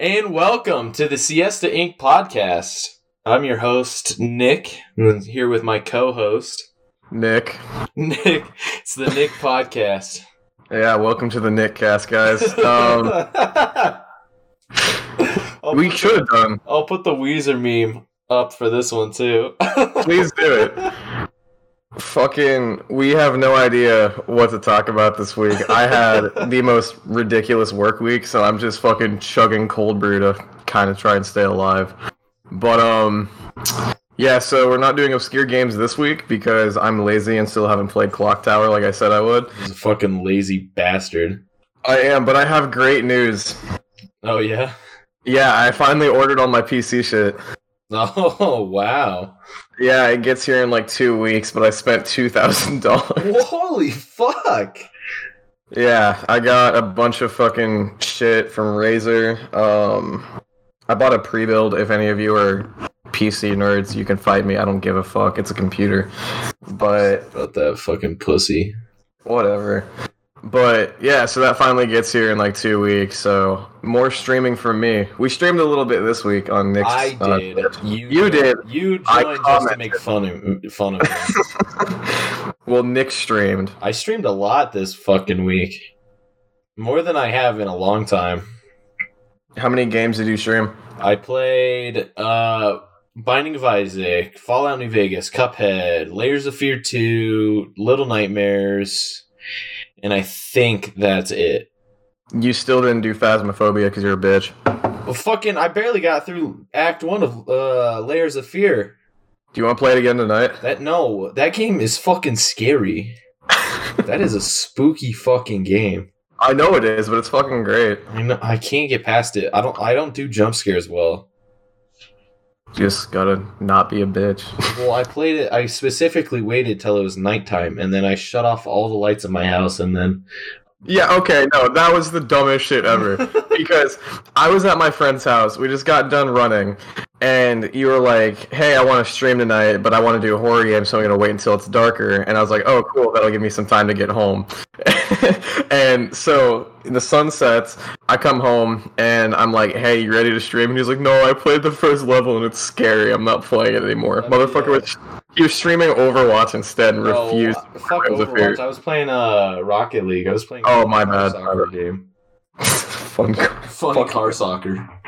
And welcome to the Siesta Inc. podcast. I'm your host, Nick. I'm here with my co host, Nick. Nick. It's the Nick podcast. Yeah, welcome to the Nick cast, guys. Um, we should have done. I'll put the Weezer meme up for this one too. Please do it. Fucking, we have no idea what to talk about this week. I had the most ridiculous work week, so I'm just fucking chugging cold brew to kind of try and stay alive. But um, yeah. So we're not doing obscure games this week because I'm lazy and still haven't played Clock Tower like I said I would. He's a fucking lazy bastard. I am, but I have great news. Oh yeah. Yeah, I finally ordered all my PC shit. Oh wow. Yeah, it gets here in like two weeks, but I spent two thousand dollars. Holy fuck. Yeah, I got a bunch of fucking shit from Razer. Um, I bought a pre-build. If any of you are PC nerds, you can fight me. I don't give a fuck. It's a computer, but About that fucking pussy. whatever. But yeah, so that finally gets here in like two weeks. So more streaming from me. We streamed a little bit this week on Nick's. I uh, did. You, You did. You I joined just to make fun of fun of me. well, Nick streamed. I streamed a lot this fucking week. More than I have in a long time. How many games did you stream? I played uh Binding of Isaac, Fallout New Vegas, Cuphead, Layers of Fear 2, Little Nightmares, and I think that's it. You still didn't do Phasmophobia because you're a bitch. Well, fucking, I barely got through Act 1 of uh Layers of Fear. Do you want to play it again tonight? That, no, that game is fucking scary. That is a spooky fucking game. I know it is, but it's fucking great. I know I can't get past it. I don't I don't do jump scares well. Just gotta not be a bitch. Well, I played it. I specifically waited till it was nighttime, and then I shut off all the lights in my house, and then yeah, okay, no, that was the dumbest shit ever. because I was at my friend's house. We just got done running, and you were like, "Hey, I want to stream tonight, but I want to do a horror game, so I'm gonna wait until it's darker." And I was like, "Oh, cool, that'll give me some time to get home." and so the sun sets. I come home and I'm like, "Hey, you ready to stream?" And he's like, "No, I played the first level and it's scary. I'm not playing it anymore." Oh, Motherfucker yeah. was he was streaming Overwatch instead and Oh, refused. fuck. Overwatch. I was playing uh Rocket League. I was playing. Oh, my bad, Soccer game. Fun. Fun Fuck. car soccer.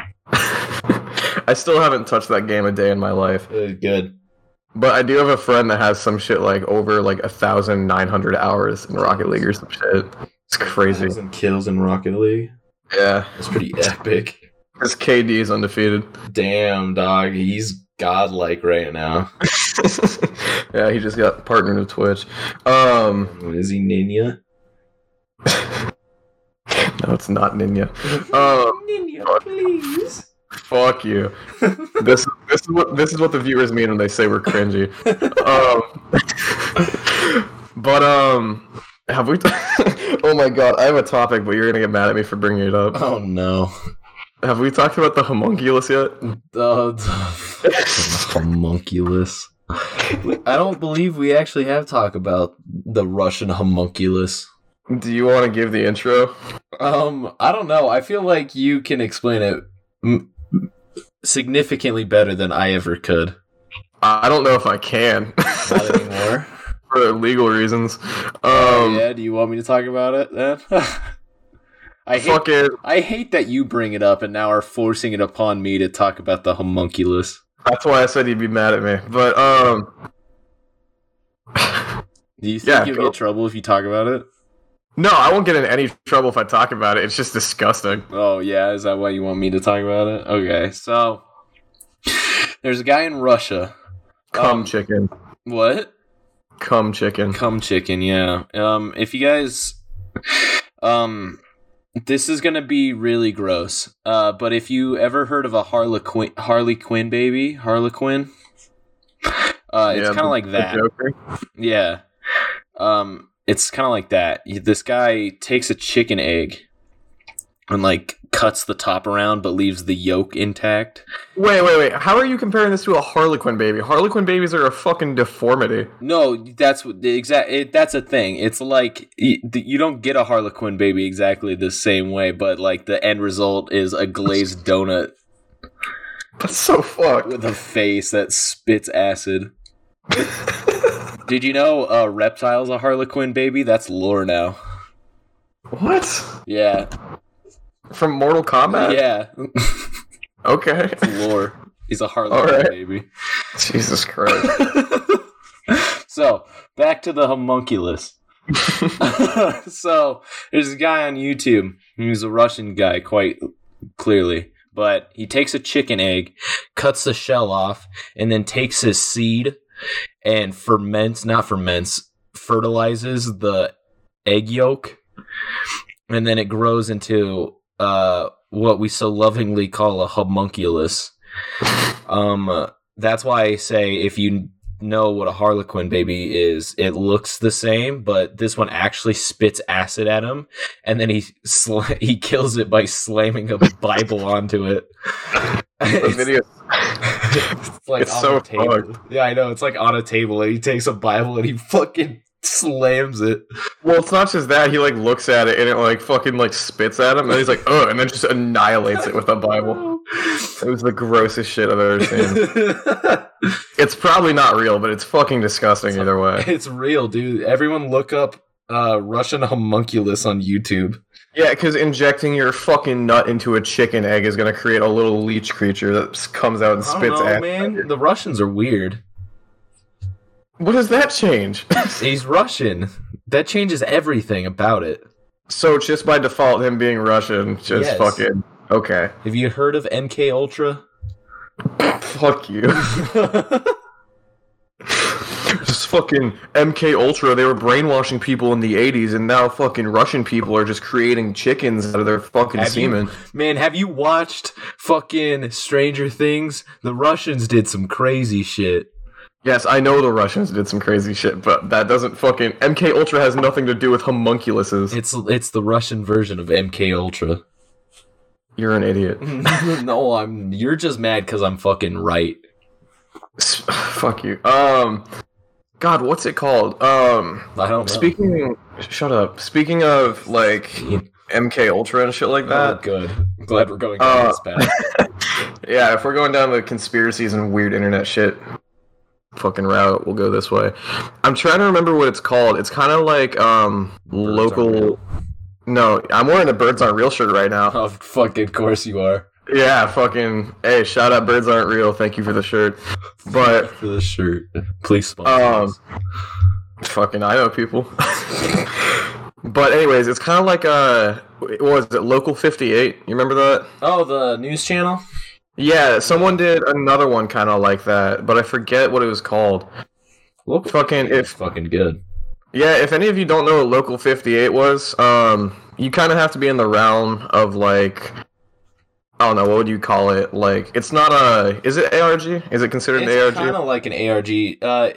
I still haven't touched that game a day in my life. Uh, good. But I do have a friend that has some shit like over like a thousand nine hundred hours in Rocket League or some shit. It's crazy. Thousand kills in Rocket League. Yeah, It's pretty epic. his KD is undefeated. Damn, dog. He's godlike right now. yeah, he just got partnered with Twitch. Um, Is he Ninja? no, it's not Ninja. Um, Ninja, please. Fuck you. This this is what this is what the viewers mean when they say we're cringy. Um, but um, have we? oh my god, I have a topic, but you're gonna get mad at me for bringing it up. Oh no. Have we talked about the homunculus yet? The, homunculus. I don't believe we actually have talked about the Russian homunculus. Do you want to give the intro? Um, I don't know. I feel like you can explain it significantly better than I ever could. I don't know if I can Not anymore. for legal reasons. Um, yeah, do you want me to talk about it then? I hate fuck it. I hate that you bring it up and now are forcing it upon me to talk about the homunculus. That's why I said you'd be mad at me. But um, Do you think Yeah, you'll go. get trouble if you talk about it? No, I won't get in any trouble if I talk about it. It's just disgusting. Oh yeah, is that why you want me to talk about it? Okay, so there's a guy in Russia. Cum Um, chicken. What? Cum chicken. Cum chicken, yeah. Um, if you guys, um, this is gonna be really gross. Uh, but if you ever heard of a Harley Quinn, Harley Quinn baby, Harlequin, uh, it's Yeah, kind of like that. Joker. Yeah. Um, it's kind of like that. This guy takes a chicken egg and like cuts the top around but leaves the yolk intact. Wait, wait, wait. How are you comparing this to a Harlequin baby? Harlequin babies are a fucking deformity. No, that's what the exact. It, that's a thing. It's like you, you don't get a Harlequin baby exactly the same way, but like the end result is a glazed donut That's so fucked. with a face that spits acid. Did you know uh, reptiles a Harlequin baby? That's lore now. What? Yeah, From Mortal Kombat? yeah, Okay. lore. He's a Harlequin Alright. baby. Jesus Christ. so back to the homunculus. so there's a guy on YouTube. He's a Russian guy, quite clearly. But he takes a chicken egg, cuts the shell off, and then takes his seed and ferments, not ferments, fertilizes the egg yolk. And then it grows into uh, what we so lovingly call a homunculus. Um, that's why I say if you know what a harlequin baby is, it looks the same, but this one actually spits acid at him, and then he sl- he kills it by slamming a Bible onto it. It's, video. it's like It's on so a table. Yeah, I know. It's like on a table, and he takes a Bible and he fucking slams it. Well, it's not just that. He like looks at it and it like fucking like spits at him, and he's like, "Oh," and then just annihilates it with a Bible. It was the grossest shit I've ever seen. It's probably not real, but it's fucking disgusting either way. it's real, dude. Everyone look up uh, Russian homunculus on YouTube. Yeah, because injecting your fucking nut into a chicken egg is gonna create a little leech creature that comes out and spits know, at. man. The Russians are weird. What does that change? He's Russian. That changes everything about it. so it's just by default, him being Russian, just Yes. fucking okay. Have you heard of MK Ultra? Fuck you. just fucking MK Ultra. They were brainwashing people in the '80s, and now fucking Russian people are just creating chickens out of their fucking Have you- semen. Man, have you watched fucking Stranger Things? The Russians did some crazy shit. Yes, I know the Russians did some crazy shit, but that doesn't fucking MK Ultra has nothing to do with homunculuses. It's it's the Russian version of MK Ultra. You're an idiot. no, I'm. You're just mad because I'm fucking right. Fuck you. Um, God, what's it called? Um, I don't know. speaking. Shut up. Speaking of like MK Ultra and shit like Oh, that. good. I'm glad we're going down Uh, this path. Yeah, if we're going down the conspiracies and weird internet shit fucking route, we'll go this way. I'm trying to remember what it's called. It's kind of like um Aren't local. Real. No, I'm wearing a birds aren't real shirt right now. Oh, fucking course you are. Yeah, fucking. Hey, shout out birds aren't real. Thank you for the shirt. But For the shirt. Please sponsor Um, fucking, I know people. but anyways, it's kind of like uh, what was it local 58? You remember that? Oh, the news channel? Yeah, someone did another one kind of like that, but I forget what it was called. Local Fucking it's if fucking good. Yeah, if any of you don't know what local 58 was, um, you kind of have to be in the realm of like. I don't know what would you call it. Like, it's not a. Is it ARG? Is it considered an ARG? It's ARG? kind of like an ARG. Uh,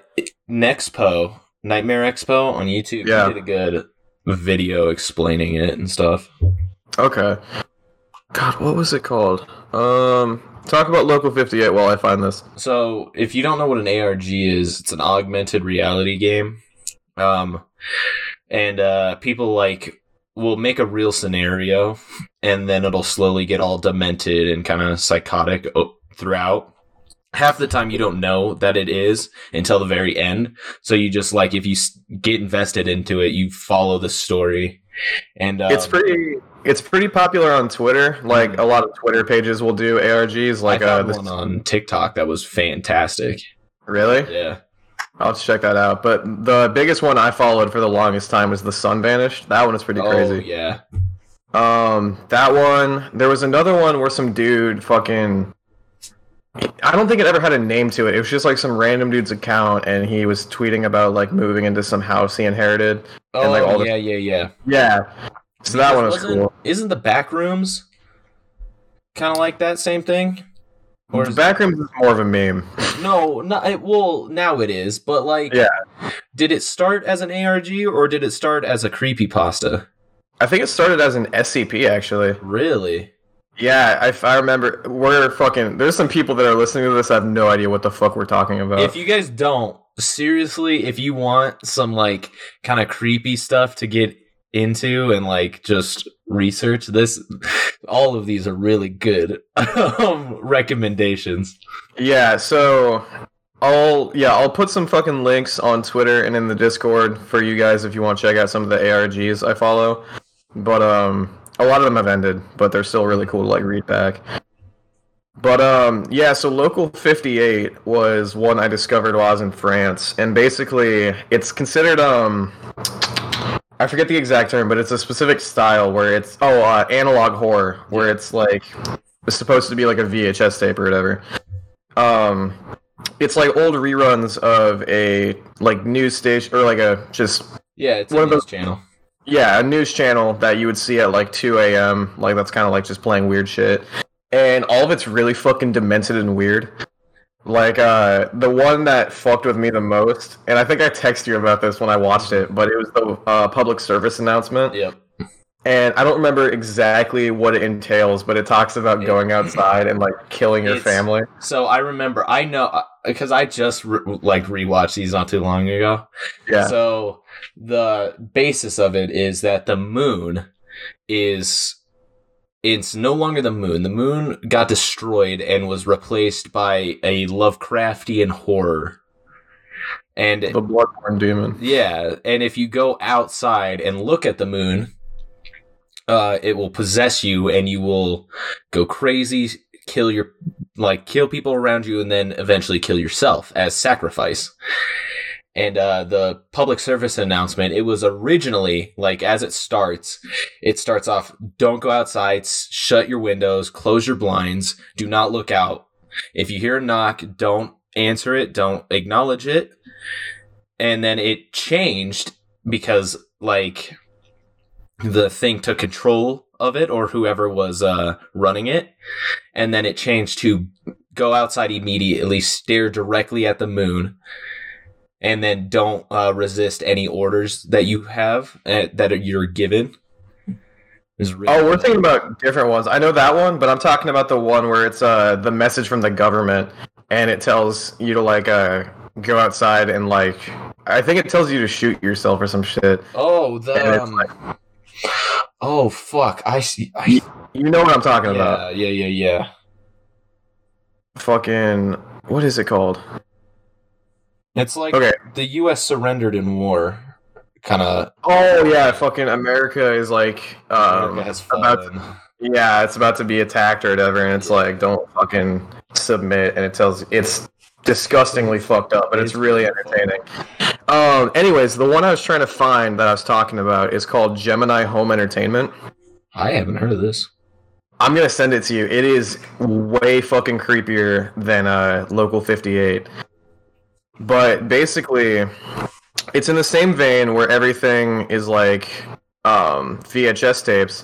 Nexpo, Nightmare Expo on YouTube. Yeah. Did a good video explaining it and stuff. Okay. God, what was it called? Um, talk about Local 58 while I find this. So, if you don't know what an ARG is, it's an augmented reality game. Um, and uh, people like will make a real scenario, and then it'll slowly get all demented and kind of psychotic throughout. Half the time, you don't know that it is until the very end. So you just like if you get invested into it, you follow the story. And um, it's pretty. It's pretty popular on Twitter. Like a lot of Twitter pages will do ARGs. Like I uh, this, one on TikTok that was fantastic. really, Yeah. I'll check that out. But the biggest one I followed for the longest time was the Sun Vanished. That one is pretty Oh crazy. yeah. Um, that one. There was another one where some dude fucking. I don't think it ever had a name to it. It was just like some random dude's account, and he was tweeting about like moving into some house he inherited. Oh And, like, all the- yeah, yeah, yeah. Yeah. So that one was cool. Isn't the back rooms kind of like that same thing? Or the Backrooms is more of a meme. No, not it, well. Now it is, but like, Yeah. Did it start as an ARG or did it start as a creepy pasta? I think it started as an SCP actually. Really? Yeah, I, I remember. We're fucking. There's some people that are listening to this. that have no idea what the fuck we're talking about. If you guys don't, seriously, if you want some like kind of creepy stuff to get into and like just research this, all of these are really good um, recommendations. Yeah, so I'll yeah I'll put some fucking links on Twitter and in the Discord for you guys if you want to check out some of the ARGs I follow. But um, a lot of them have ended, but they're still really cool to like read back. But um, yeah, so Local 58 was one I discovered while I was in France, and basically it's considered um, I forget the exact term, but it's a specific style where it's oh uh, analog horror, where it's like it's supposed to be like a VHS tape or whatever. Um, it's like old reruns of a like news station or like a just Yeah, it's One a of news those- channel. yeah, a news channel that you would see at like 2 a.m. Like that's kind of like just playing weird shit, and all of it's really fucking demented and weird. Like uh, the one that fucked with me the most, and I think I texted you about this when I watched it, but it was the uh, public service announcement, Yep. and I don't remember exactly what it entails, but it talks about It- going outside and like killing your It's- family. So I remember, I know because I just re- like rewatched these not too long ago. Yeah, So the basis of it is that the moon is it's no longer the moon. The moon got destroyed and was replaced by a Lovecraftian horror. And the bloodborne demon. yeah, and if you go outside and look at the moon, uh, it will possess you, and you will go crazy, kill your like kill people around you, and then eventually kill yourself as sacrifice. And uh, the public service announcement, it was originally like as it starts, it starts off: don't go outside, shut your windows, close your blinds, do not look out. If you hear a knock, don't answer it, don't acknowledge it. And then it changed because like the thing took control of it or whoever was uh running it. And then it changed to go outside immediately stare directly at the moon and then don't uh, resist any orders that you have uh, that you're given really Oh, we're thinking about different ones. I know that one, but I'm talking about the one where it's uh the message from the government and it tells you to like uh go outside and like I think it tells you to shoot yourself or some shit. oh the um, oh fuck i see I, You know what I'm talking about. yeah yeah yeah yeah Fucking what is it called? It's like Okay. the U.S. surrendered in war, kind of. Oh yeah, fucking America is like um has about fallen. yeah, it's about to be attacked or whatever and it's like don't fucking submit and it tells it's disgustingly fucked up, but it's It's really beautiful. entertaining. Um anyways, the one I was trying to find that I was talking about is called Gemini Home Entertainment. I haven't heard of this. I'm gonna send it to you. It is way fucking creepier than uh, Local 58. But basically, it's in the same vein where everything is like um, VHS tapes,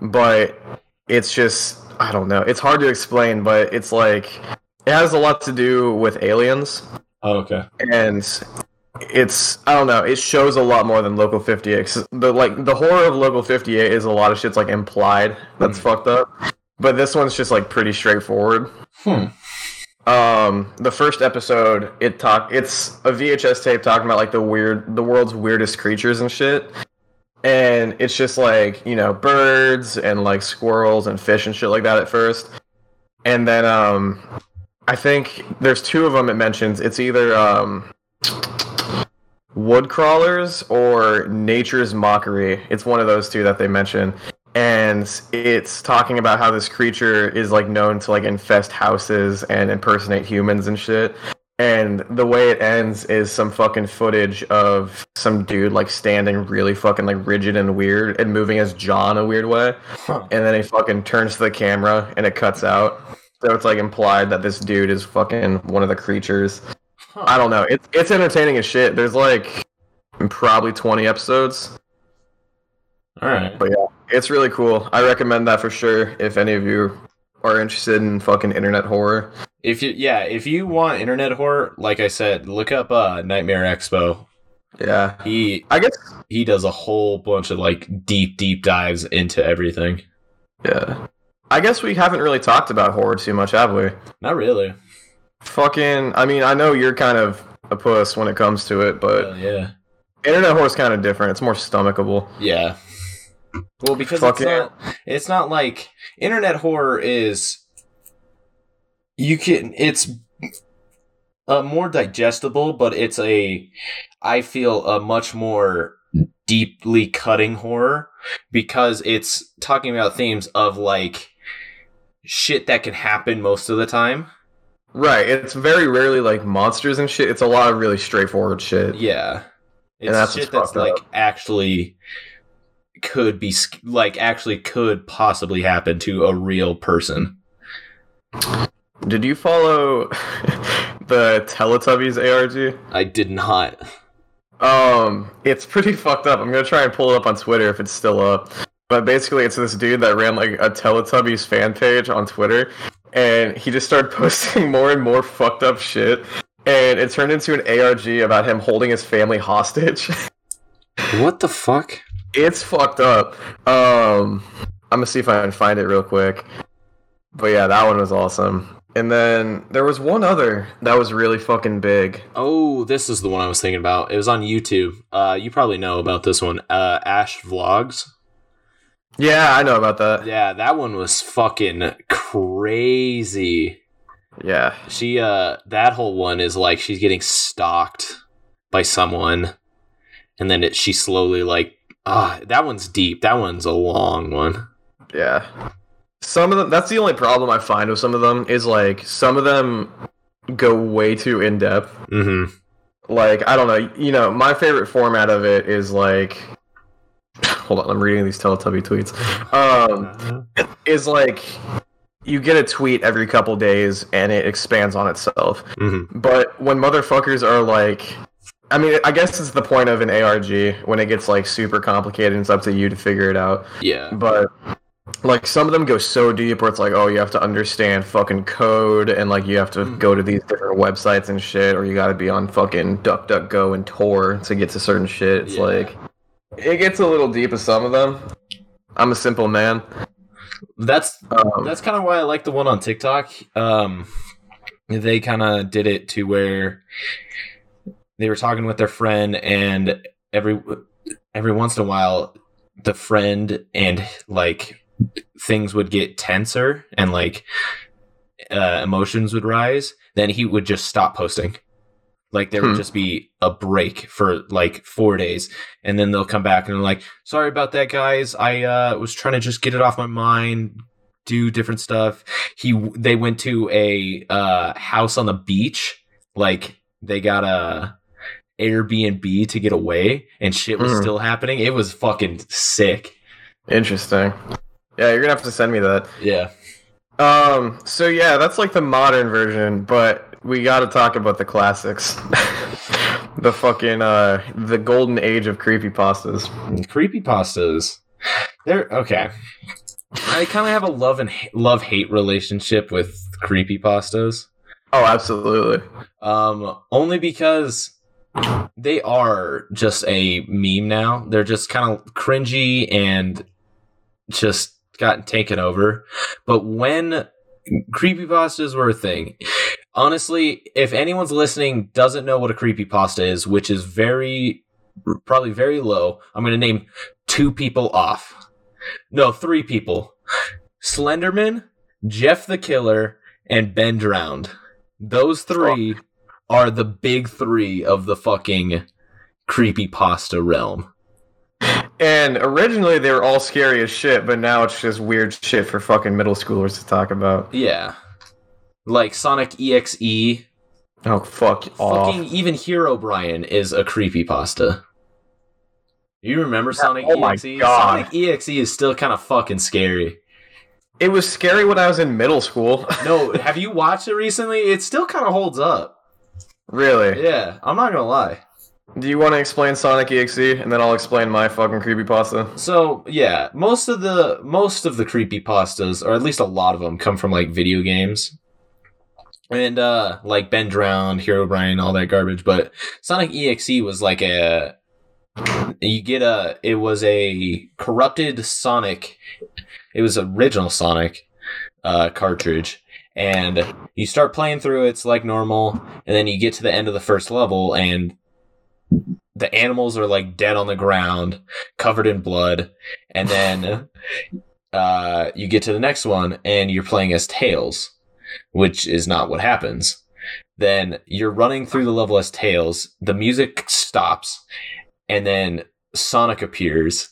but it's just I don't know. It's hard to explain, but it's like it has a lot to do with aliens Oh, okay. and it's I don't know. It shows a lot more than Local 58. 'cause The like the horror of Local 58 is a lot of shit's like implied. That's Hmm. fucked up. But this one's just like pretty straightforward. Hmm. Um, the first episode, it talk it's a VHS tape talking about like the weird, the world's weirdest creatures and shit. And it's just like you know birds and like squirrels and fish and shit like that at first. And then um, I think there's two of them it mentions. It's either um, wood crawlers or nature's mockery. It's one of those two that they mention. And it's talking about how this creature is like known to like infest houses and impersonate humans and shit. And the way it ends is some fucking footage of some dude like standing really fucking like rigid and weird and moving his jaw in a weird way Huh. and then he fucking turns to the camera and it cuts out. So it's like implied that this dude is fucking one of the creatures. I don't know. It's it's entertaining as shit. There's like probably 20 episodes, All right. but yeah, it's really cool. I recommend that for sure if any of you are interested in fucking internet horror. If you yeah, if you want internet horror, like I said, look up uh, Nightmare Expo. Yeah. He I guess he does a whole bunch of like deep deep dives into everything. yeah. I guess we haven't really talked about horror too much, have we? Not really. Fucking I mean, I know you're kind of a puss when it comes to it, but yeah. internet horror's kind of different. It's more stomachable. Yeah. Well, because Fuck it's yeah. not it's not like internet horror is you can it's uh, more digestible, but it's a I feel a much more deeply cutting horror because it's talking about themes of like shit that can happen most of the time. Right. It's very rarely like monsters and shit. It's a lot of really straightforward shit. Yeah. It's that's shit that's fucked like actually could be like actually could possibly happen to a real person. Did you follow the Teletubbies ARG? I did not. Um, it's pretty fucked up. I'm gonna try and pull it up on Twitter if it's still up. But basically, it's this dude that ran like a Teletubbies fan page on Twitter, and he just started posting more and more fucked up shit. And it turned into an ARG about him holding his family hostage. What the fuck? It's fucked up. Um, I'm gonna see if I can find it real quick. But yeah, that one was awesome. And then there was one other that was really fucking big. Oh, this is the one I was thinking about. It was on YouTube. Uh, you probably know about this one. Uh, Ash Vlogs. Yeah, I know about that. Yeah, that one was fucking crazy. Yeah. She, uh, that whole one is like she's getting stalked by someone, and then it, she slowly like, ah, that one's deep. That one's a long one. Yeah. Some of them that's the only problem I find with some of them is like some of them go way too in depth. Mm-hmm. Like, I don't know, you know, my favorite format of it is like hold on, I'm reading these Teletubby tweets. Um is like you get a tweet every couple days and it expands on itself. Mm-hmm. But when motherfuckers are like I mean, I guess it's the point of an ARG when it gets like super complicated and it's up to you to figure it out. Yeah. but like some of them go so deep where it's like oh you have to understand fucking code and like you have to Mhm. go to these different websites and shit or you got to be on fucking duckduckgo and tor to get to certain shit it's Yeah. like it gets a little deep with some of them i'm a simple man That's um, That's kind of why I like the one on TikTok. Um, they kind of did it to where they were talking with their friend, and every every once in a while, the friend and like things would get tenser and like uh, emotions would rise. Then he would just stop posting. Like there would Hmm. just be a break for like four days, and then they'll come back and they're like, "Sorry about that, guys. I uh, was trying to just get it off my mind, do different stuff." He they went to a uh, house on the beach, like they got a Airbnb to get away, and shit was Hmm. still happening. It was fucking sick. interesting yeah you're gonna have to send me that Yeah. um so yeah that's like the modern version but we gotta talk about the classics the fucking uh the golden age of creepypastas creepy pastas they're okay i kind of have a love and love hate relationship with creepy pastas oh absolutely um only because they are just a meme now. They're just kind of cringy and just gotten taken over. But when creepy pastas were a thing honestly if anyone's listening doesn't know what a creepy pasta is which is very probably very low i'm going to name two people off. No three people. Slenderman jeff the killer and ben drowned. Those three are the big three of the fucking creepy pasta realm And originally they were all scary as shit, but now it's just weird shit for fucking middle schoolers to talk about. yeah like sonic exe Oh fuck off. even Herobrine is a creepy pasta you remember sonic oh my exe God. sonic exe is still kind of fucking scary It was scary when I was in middle school. no have you watched it recently it still kind of holds up really? yeah i'm not gonna lie Do you want to explain Sonic EXE and then I'll explain my fucking creepypasta? So yeah, most of the most of the creepy pastas, or at least a lot of them, come from like video games. and uh like Ben Drowned, Herobrine, all that garbage. But Sonic EXE was like a you get a it was a corrupted Sonic. It was original Sonic uh cartridge. And you start playing through it's like normal, and then you get to the end of the first level and the animals are like dead on the ground, covered in blood, and then uh, you get to the next one and you're playing as Tails, which is not what happens. Then you're running through the level as Tails, the music stops, and then Sonic appears,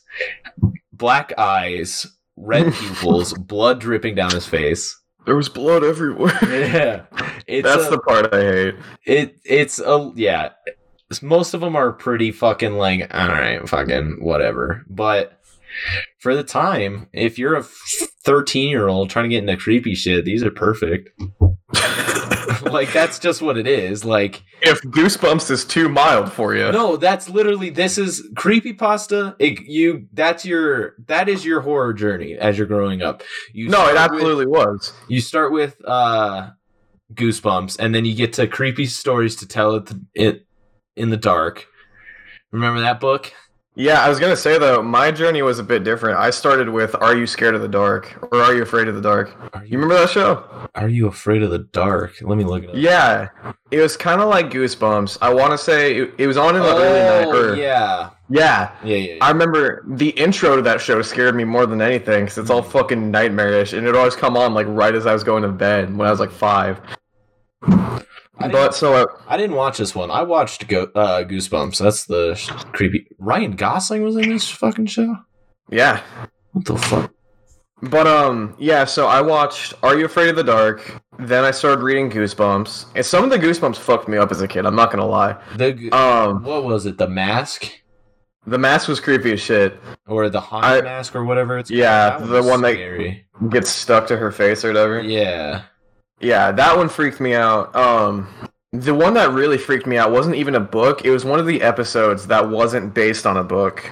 black eyes, red pupils, blood dripping down his face. There was blood everywhere. Yeah, it's That's a- the part I hate. it it's a yeah most of them are pretty fucking like all right fucking whatever but for the time if you're a 13 year old trying to get into creepy shit these are perfect like that's just what it is like if Goosebumps is too mild for you, no that's literally this is creepy pasta you that's your that is your horror journey as you're growing up. You no, it start with- absolutely was. you start with uh goosebumps and then you get to creepy stories to tell it, it in the dark. Remember that book Yeah, I was gonna say though, my journey was a bit different. I started with "Are you scared of the dark?" or "Are you afraid of the dark?" are You remember that show? are you afraid of the dark let me look it up Yeah, it was kind of like Goosebumps. I want to say it, it was on in the early night. oh Or, yeah yeah, yeah yeah, yeah. I remember the intro to that show scared me more than anything because it's all hmm. fucking nightmarish, and it always come on like right as I was going to bed when I was like five. I But so uh, I didn't watch this one i watched Go- uh, goosebumps that's the sh- creepy ryan gosling was in this fucking show yeah, what the fuck But um, yeah. So I watched Are You Afraid of the Dark? Then I started reading Goosebumps, and some of the Goosebumps fucked me up as a kid. I'm not gonna lie. the Um, what was it the mask the mask was creepy as shit. or the haunted I- mask or whatever it's Yeah, the one that- Gets stuck to her face or whatever. yeah Yeah, that one freaked me out. Um, the one that really freaked me out wasn't even a book. It was one of the episodes that wasn't based on a book.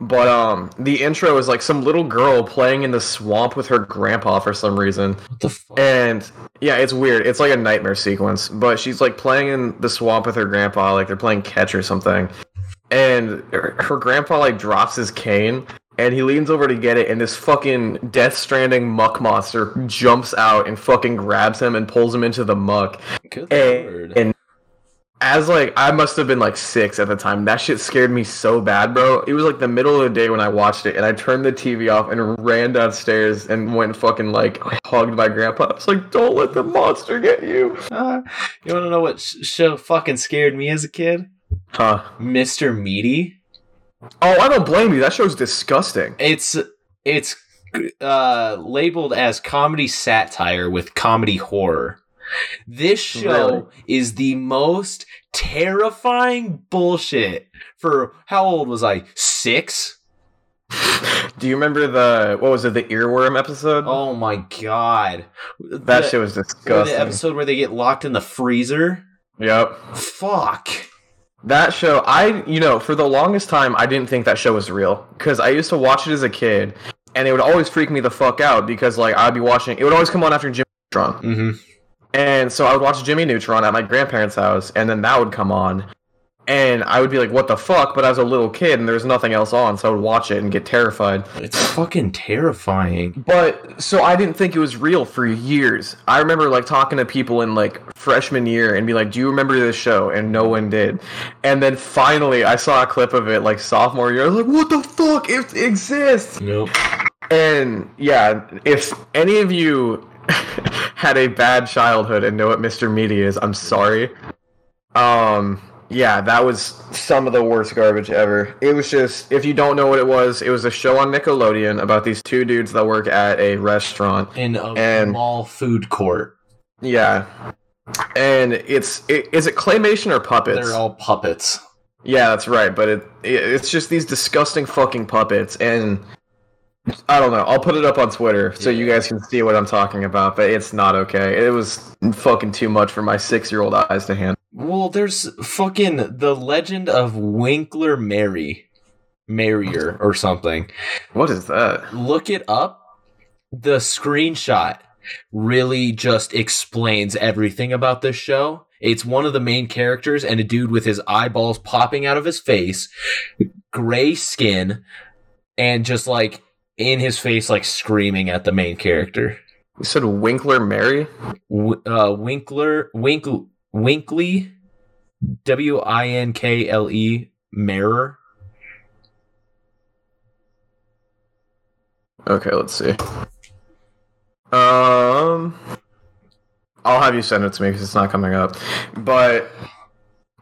But um, the intro was like some little girl playing in the swamp with her grandpa for some reason. what the fuck And yeah, it's weird. It's like a nightmare sequence. But she's like playing in the swamp with her grandpa, like they're playing catch or something. And her her grandpa like drops his cane and he leans over to get it, and this fucking Death Stranding muck monster jumps out and fucking grabs him and pulls him into the muck. Good And, lord. and as like I must have been like six at the time. That shit scared me so bad, bro. It was like the middle of the day when I watched it, and I turned the TV off and ran downstairs and went fucking like hugged my grandpa. I was like, "Don't let the monster get you." Uh, you want to know what sh- show fucking scared me as a kid? Huh? Mr. Meaty. Oh, I don't blame you. That show's disgusting. It's it's uh, labeled as comedy satire with comedy horror. This show Really? is the most terrifying bullshit. For how old was I? Six. Do you remember the what was it? The earworm episode? Oh my god! that the, shit was disgusting. the episode where they get locked in the freezer. Yep. Fuck. That show, I, you know, for the longest time, I didn't think that show was real. Because I used to watch it as a kid, and it would always freak me the fuck out because, like, I'd be watching, it would always come on after Jimmy Neutron. Mm-hmm. And so I would watch Jimmy Neutron at my grandparents' house, and then that would come on. And I would be like, what the fuck? But I was a little kid, and there was nothing else on, so I would watch it and get terrified. It's fucking terrifying. But so I didn't think it was real for years. I remember like talking to people in like freshman year and be like, "Do you remember this show?" And no one did. And then finally, I saw a clip of it like sophomore year. I was like, "What the fuck? It exists!" Nope. And yeah, if any of you had a bad childhood and know what Mr. Meaty is, I'm sorry. Um, yeah, that was some of the worst garbage ever. It was just, if you don't know what it was, it was a show on Nickelodeon about these two dudes that work at a restaurant. In a And- mall food court. Yeah. And it's, it, is it claymation or puppets? They're all puppets. Yeah, that's right. But it, it it's just these disgusting fucking puppets, and I don't know. I'll put it up on Twitter so you guys can see what I'm talking about. But it's not okay. It was fucking too much for my six year old eyes to handle. Well, there's fucking the legend of Winkler Mary. Marrier or something. What is that? Look it up. The screenshot. really just explains everything about this show. It's one of the main characters and a dude with his eyeballs popping out of his face, gray skin, and just like in his face, like screaming at the main character. You said Winkler Mary? W- uh, Winkler, Winkle, Winkley, W I N K L E, Mirror. Okay, let's see. Um, I'll have you send it to me because it's not coming up. But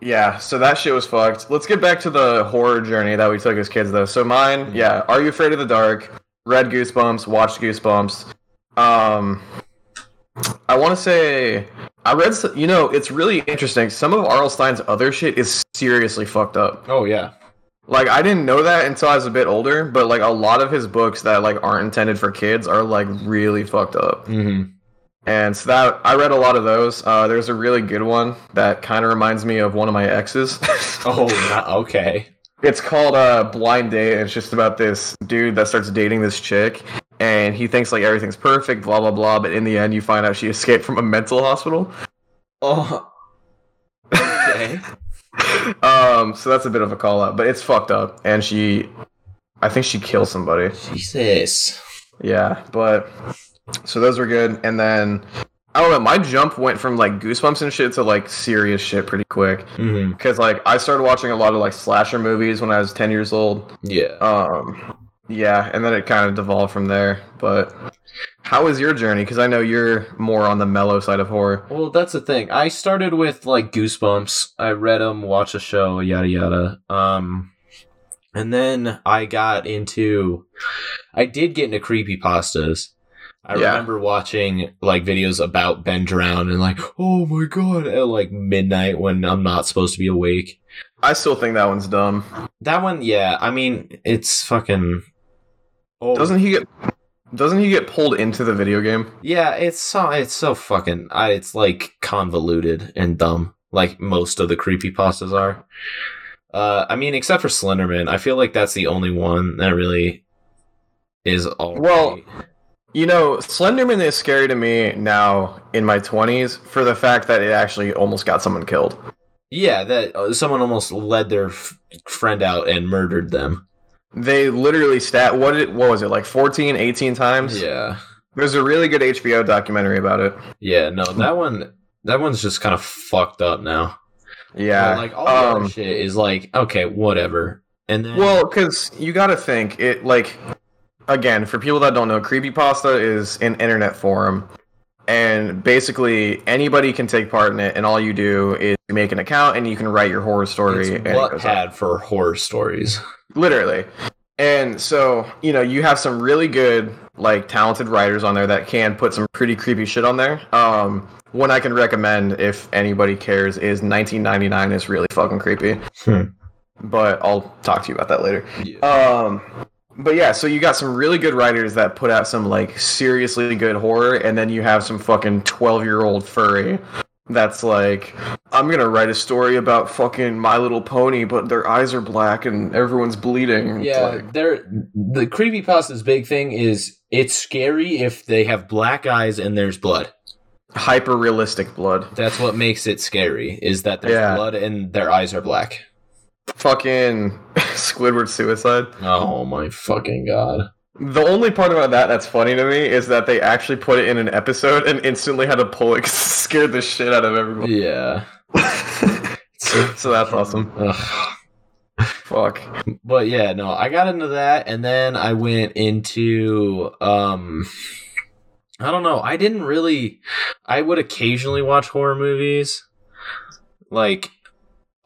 yeah, so that shit was fucked. Let's get back to the horror journey that we took as kids, though. So mine, yeah, Are You Afraid of the Dark? Read Goosebumps, watched Goosebumps. Um, I want to say I read. You know, it's really interesting. Some of R.L. Stine's other shit is seriously fucked up. Oh yeah, Like I didn't know that until I was a bit older, but like a lot of his books that like aren't intended for kids are like really fucked up. mm-hmm. And so that I read a lot of those. Uh, there's a really good one that kind of reminds me of one of my exes. Oh, not, okay. it's called uh, Blind Date. And it's just about this dude that starts dating this chick, and he thinks like everything's perfect, blah blah blah. But in the end, you find out she escaped from a mental hospital. Oh, okay. um, so that's a bit of a call out, but it's fucked up. And she, I think she killed somebody. Jesus. Yeah, but so those were good, and then I don't know. My jump went from like goosebumps and shit to like serious shit pretty quick Mm-hmm. because like I started watching a lot of like slasher movies when I was ten years old. Yeah. Um, yeah, and then it kind of devolved from there. But how was your journey? Because I know you're more on the mellow side of horror. Well, that's the thing. I started with like Goosebumps. I read them, watched a show, yada yada. Um, and then I got into. I did get into creepy pastas. I Yeah. remember watching like videos about Ben Drown and like, oh my god, at like midnight when I'm not supposed to be awake. I still think that one's dumb. That one, yeah. I mean, it's fucking. Oh, Doesn't he get? Doesn't he get pulled into the video game? Yeah, it's so it's so fucking I, it's like convoluted and dumb, like most of the creepy pastas are. Uh, I mean, except for Slenderman, I feel like that's the only one that really is all. Well. You know, Slenderman is scary to me now in my 20s for the fact that it actually almost got someone killed. yeah, that uh, someone almost led their f- friend out and murdered them. They literally stat what it what was it like 14, 18 times? Yeah, There's a really good HBO documentary about it. yeah, no, that one, that one's just kind of fucked up now. Yeah. Like all um, shit is like okay, whatever, and then well, cuz you got to think it like again, for people that don't know, creepypasta is an internet forum and basically anybody can take part in it and all you do is you make an account and you can write your horror story it's and it what goes had for horror stories. Literally and so you know you have some really good like talented writers on there that can put some pretty creepy shit on there um one i can recommend if anybody cares is 1999 is really fucking creepy Hmm. but i'll talk to you about that later Yeah. um but yeah so you got some really good writers that put out some like seriously good horror and then you have some fucking 12 year old furry that's like i'm gonna write a story about fucking my little pony but their eyes are black and everyone's bleeding Yeah, like, they're the creepypasta's big thing is it's scary if they have black eyes and there's blood. hyper realistic blood That's what makes it scary is that there's Yeah. blood and their eyes are black. fucking squidward suicide Oh my fucking god. The only part about that that's funny to me is that they actually put it in an episode and instantly had to pull it scared the shit out of everyone Yeah. so that's awesome Ugh. fuck But yeah, no, I got into that and then I went into um I don't know. I didn't really I would occasionally watch horror movies. Like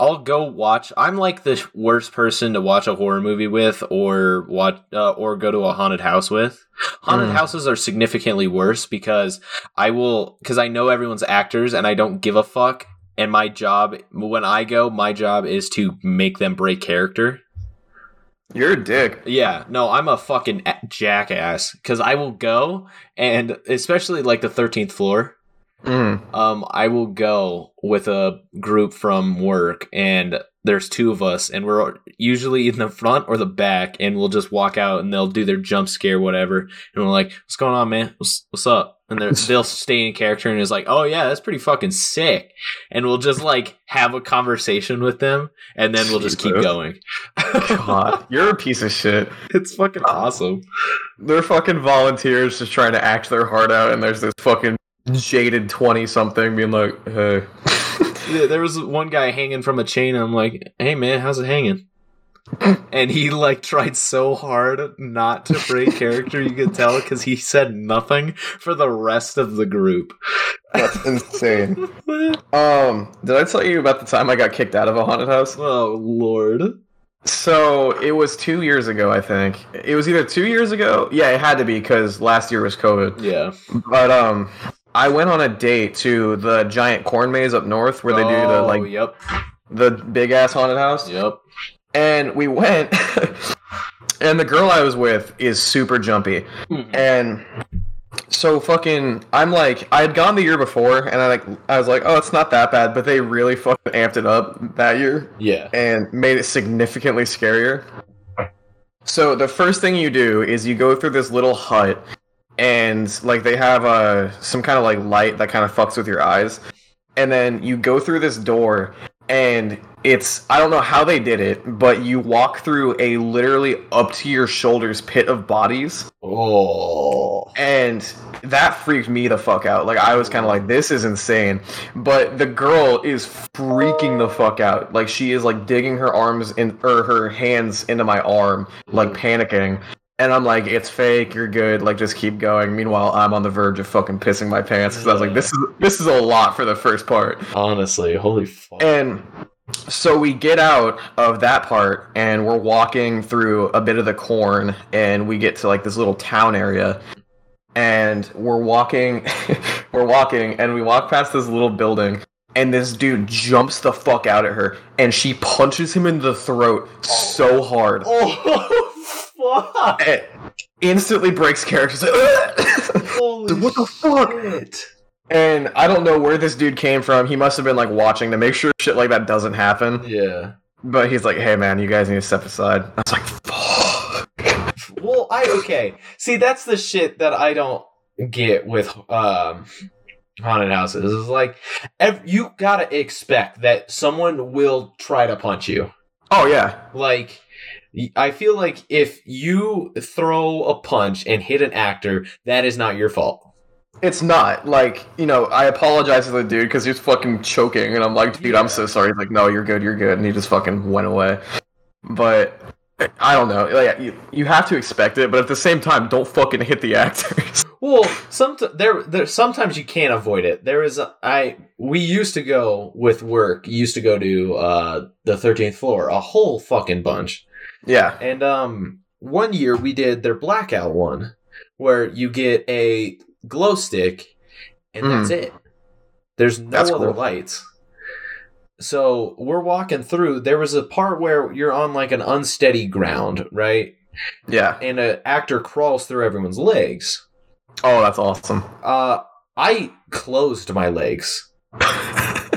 I'll go watch I'm like the worst person to watch a horror movie with or watch uh, or go to a haunted house with. Haunted Mm. houses are significantly worse because I will cuz I know everyone's actors and I don't give a fuck and my job when I go my job is to make them break character. you're a dick Yeah, no, I'm a fucking jackass because I will go and especially like the 13th floor. Mm. Um, I will go with a group from work and there's two of us, and we're usually in the front or the back, and we'll just walk out, and they'll do their jump scare, whatever, and we're like, "What's going on, man? What's, what's up?" And they're- they'll stay in character, and it's like, "Oh yeah, that's pretty fucking sick," and we'll just like have a conversation with them, and then we'll just keep going. God, you're a piece of shit. it's fucking awesome. They're fucking volunteers just trying to act their heart out, and there's this fucking jaded twenty something being like, "Hey, Yeah, there was one guy hanging from a chain. And I'm like, "Hey man, how's it hanging?" and he like tried so hard not to break character. You could tell because he said nothing for the rest of the group. that's insane." Um, did I tell you about the time I got kicked out of a haunted house? oh lord! So it was two years ago, I think. It was either two years ago. Yeah, it had to be because last year was COVID. Yeah, But um, I went on a date to the giant corn maze up north where they do the Oh, like Yep. the big ass haunted house. Yep. And we went, and the girl I was with is super jumpy, hmm. and so fucking I'm like I had gone the year before, and I like I was like, oh, it's not that bad, but they really fucking amped it up that year Yeah. and made it significantly scarier. So the first thing you do is you go through this little hut, and like they have uh, some kind of like light that kind of fucks with your eyes, and then you go through this door, and it's I don't know how they did it, but you walk through a literally up to your shoulders pit of bodies, Oh. and that freaked me the fuck out. Like I was kind of like, this is insane. But the girl is freaking the fuck out. Like she is like digging her arms in or her hands into my arm, like panicking. And I'm like, it's fake. You're good. Like just keep going. Meanwhile, I'm on the verge of fucking pissing my pants because I was like, this is this is a lot for the first part. Honestly, holy fuck. And so we get out of that part and we're walking through a bit of the corn and we get to like this little town area and we're walking we're walking and we walk past this little building and this dude jumps the fuck out at her and she punches him in the throat so hard oh fuck! and instantly breaks character She's like, Holy What the fuck? shit. and i don't know where this dude came from he must have been like watching to make sure shit like that doesn't happen Yeah. But he's like, "Hey, man, you guys need to step aside." I was like, "Fuck." Well, I okay. See, that's the shit that I don't get with um haunted houses. Is like ev- you gotta expect that someone will try to punch you. Oh yeah, Like I feel like if you throw a punch and hit an actor, that is not your fault. it's not like you know. I apologize to the dude because he was fucking choking, and I'm like, "Dude, I'm so sorry." He's like, "No, you're good, you're good," and he just fucking went away. But I don't know. Like, you, you have to expect it, but at the same time, don't fucking hit the actors. Well, some there, there sometimes you can't avoid it. There is a, I we used to go with work. Used to go to uh the 13th floor a whole fucking bunch. Yeah, And um one year we did their blackout one where you get a glow stick and that's it. There's no That's other cool. lights. So we're walking through. There was a part where you're on like an unsteady ground, right? yeah. And an actor crawls through everyone's legs. Oh, that's awesome. Uh I closed my legs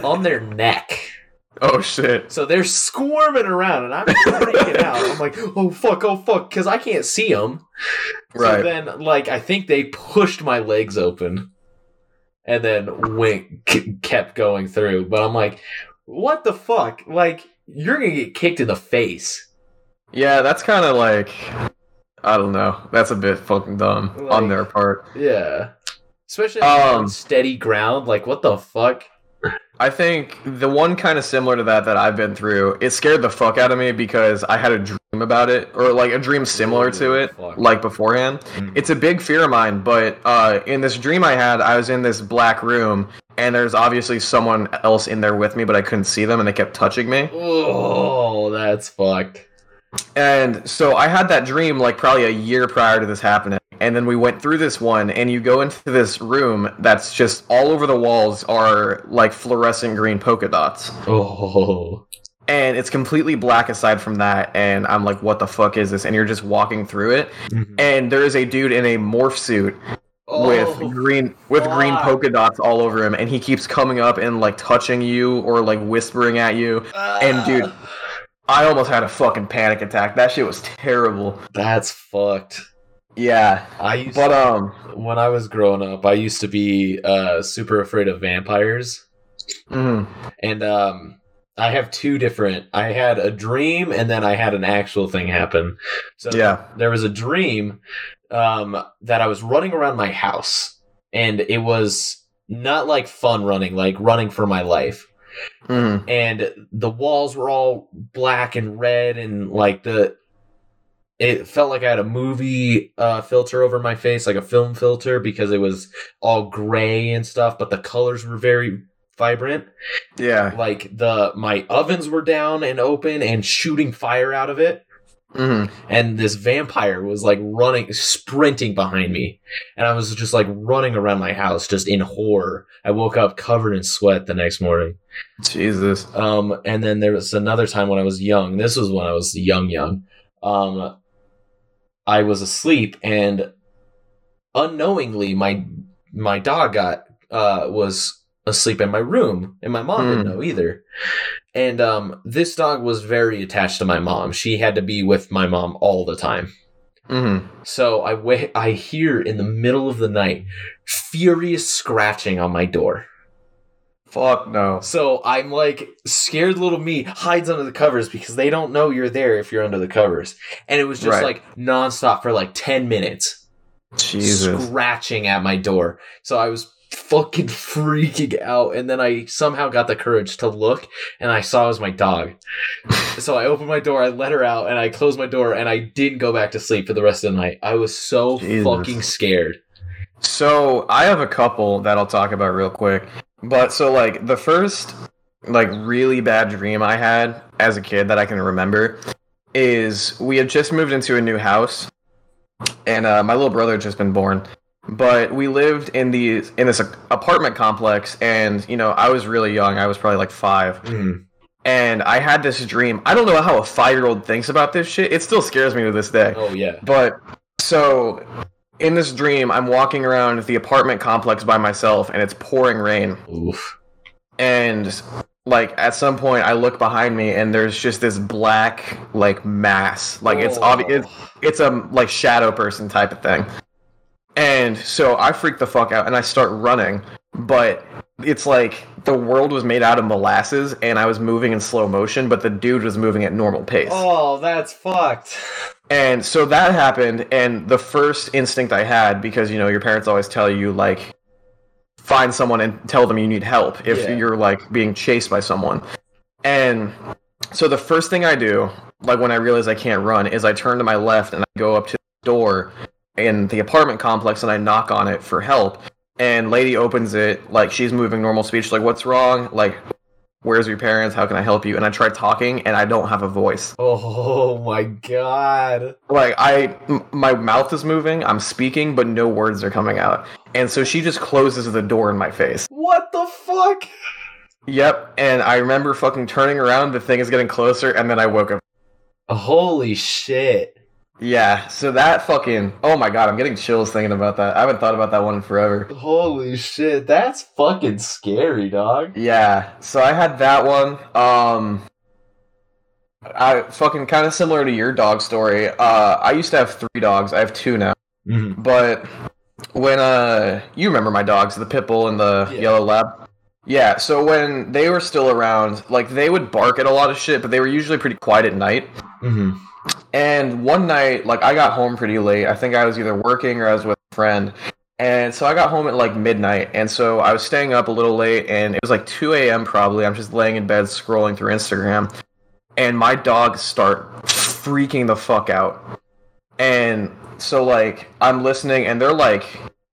on their neck. Oh shit. So they're squirming around, and I'm freaking out. I'm like, oh fuck, oh fuck, because I can't see them. So Right. then, like, I think they pushed my legs open, and then went k- kept going through. But I'm like, what the fuck? Like, you're gonna get kicked in the face. Yeah, that's kind of like I don't know. That's a bit fucking dumb on their part. Yeah, especially on Um, steady ground. Like, what the fuck? I think the one kind of similar to that that I've been through, it scared the fuck out of me because I had a dream about it, or like a dream similar to it, like beforehand. Mm. It's a big fear of mine, but uh, in this dream I had, I was in this black room, and there's obviously someone else in there with me, but I couldn't see them, and they kept touching me. Oh, that's fucked. And so I had that dream like probably a year prior to this happening. And then we went through this one, and you go into this room that's just all over the walls are like fluorescent green polka dots. Oh, And it's completely black aside from that. And I'm like, what the fuck is this? And you're just walking through it. Mm-hmm. And there is a dude in a morph suit Oh, with green with green polka dots all over him, and he keeps coming up and like touching you or like whispering at you. and, dude, I almost had a fucking panic attack. That shit was terrible. that's fucked. Yeah, I used but um, when I was growing up, I used to be uh, super afraid of vampires, mhm. and um, I have two different. I had a dream, and then I had an actual thing happen. So yeah, there was a dream um, that I was running around my house, and it was not like fun running, like running for my life. mhm. And the walls were all black and red, and like the it felt like I had a movie uh, filter over my face, like a film filter, because it was all gray and stuff, but the colors were very vibrant. yeah, Like the my ovens were down and open and shooting fire out of it. Mhm. and this vampire was like running sprinting behind me. And i was just like running around my house just in horror. I woke up covered in sweat the next morning. Jesus. um and then there was another time when i was young. This was when i was young young. Um i was asleep and unknowingly my my dog got uh was asleep in my room and my mom didn't Hmm. know either and um this dog was very attached to my mom she had to be with my mom all the time Mhm. so I wa- I hear in the middle of the night furious scratching on my door. Fuck no. So I'm like scared little me hides under the covers because they don't know you're there if you're under the covers. And it was just Right. like nonstop for like 10 minutes Jesus. scratching at my door. So I was fucking freaking out and then I somehow got the courage to look and I saw it was my dog. so I opened my door, I let her out and I closed my door and I didn't go back to sleep for the rest of the night. I was so Jesus. fucking scared. So I have a couple that I'll talk about real quick. But so like the first like really bad dream I had as a kid that I can remember is we had just moved into a new house and uh, my little brother had just been born. But we lived in the in this apartment complex and you know I was really young. I was probably like 5 Mhm. and I had this dream. I don't know how a 5-year-old thinks about this shit. It still scares me to this day. Oh yeah. But so in this dream, I'm walking around the apartment complex by myself and it's pouring rain. Oof. And like at some point, I look behind me and there's just this black like mass. Like it's Oh. obvious. It's a like shadow person type of thing. And so I freak the fuck out and I start running, but it's like the world was made out of molasses and I was moving in slow motion, but the dude was moving at normal pace. Oh, that's fucked. And so that happened, and the first instinct I had, because you know your parents always tell you like, find someone and tell them you need help if Yeah. you're like being chased by someone. And so the first thing I do, like when I realize I can't run, is I turn to my left and I go up to the door in the apartment complex and I knock on it for help. And lady opens it like she's moving normal speech like, "What's wrong? Like, where's your parents? How can I help you?" And I try talking, and I don't have a voice Oh my god. like I m- my mouth is moving, I'm speaking, but no words are coming out. And so she just closes the door in my face. What the fuck? Yep, and I remember fucking turning around, the thing is getting closer, and then I woke up. Holy shit. Yeah, so that fucking oh my god, I'm getting chills thinking about that. I haven't thought about that one in forever. Holy shit. That's fucking scary, dog. Yeah, so I had that one. Um I fucking kind of similar to your dog story. Uh I used to have 3 dogs. I have 2 now. Mhm. But when uh you remember my dogs, the pit bull and the Yeah. yellow lab? Yeah, so when they were still around, like they would bark at a lot of shit, but they were usually pretty quiet at night. Mhm. And one night, like I got home pretty late. I think I was either working or I was with a friend. And so I got home at like midnight. And so I was staying up a little late and it was like 2 a.m. probably. I'm just laying in bed scrolling through Instagram. And my dogs start freaking the fuck out. And so like I'm listening and they're like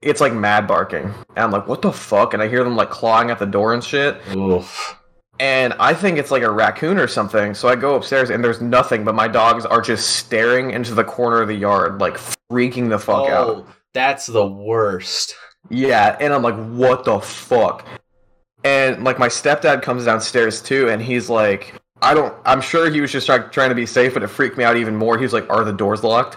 it's like mad barking. And I'm like, what the fuck? And I hear them like clawing at the door and shit Oof. And I think it's like a raccoon or something. So I go upstairs and there's nothing, but my dogs are just staring into the corner of the yard, like freaking the fuck oh, out. Oh, that's the worst. Yeah, and I'm like, what the fuck? And like my stepdad comes downstairs too, and he's like, I don't. I'm sure he was just try- trying to be safe, but it freaked me out even more. He's like, are the doors locked?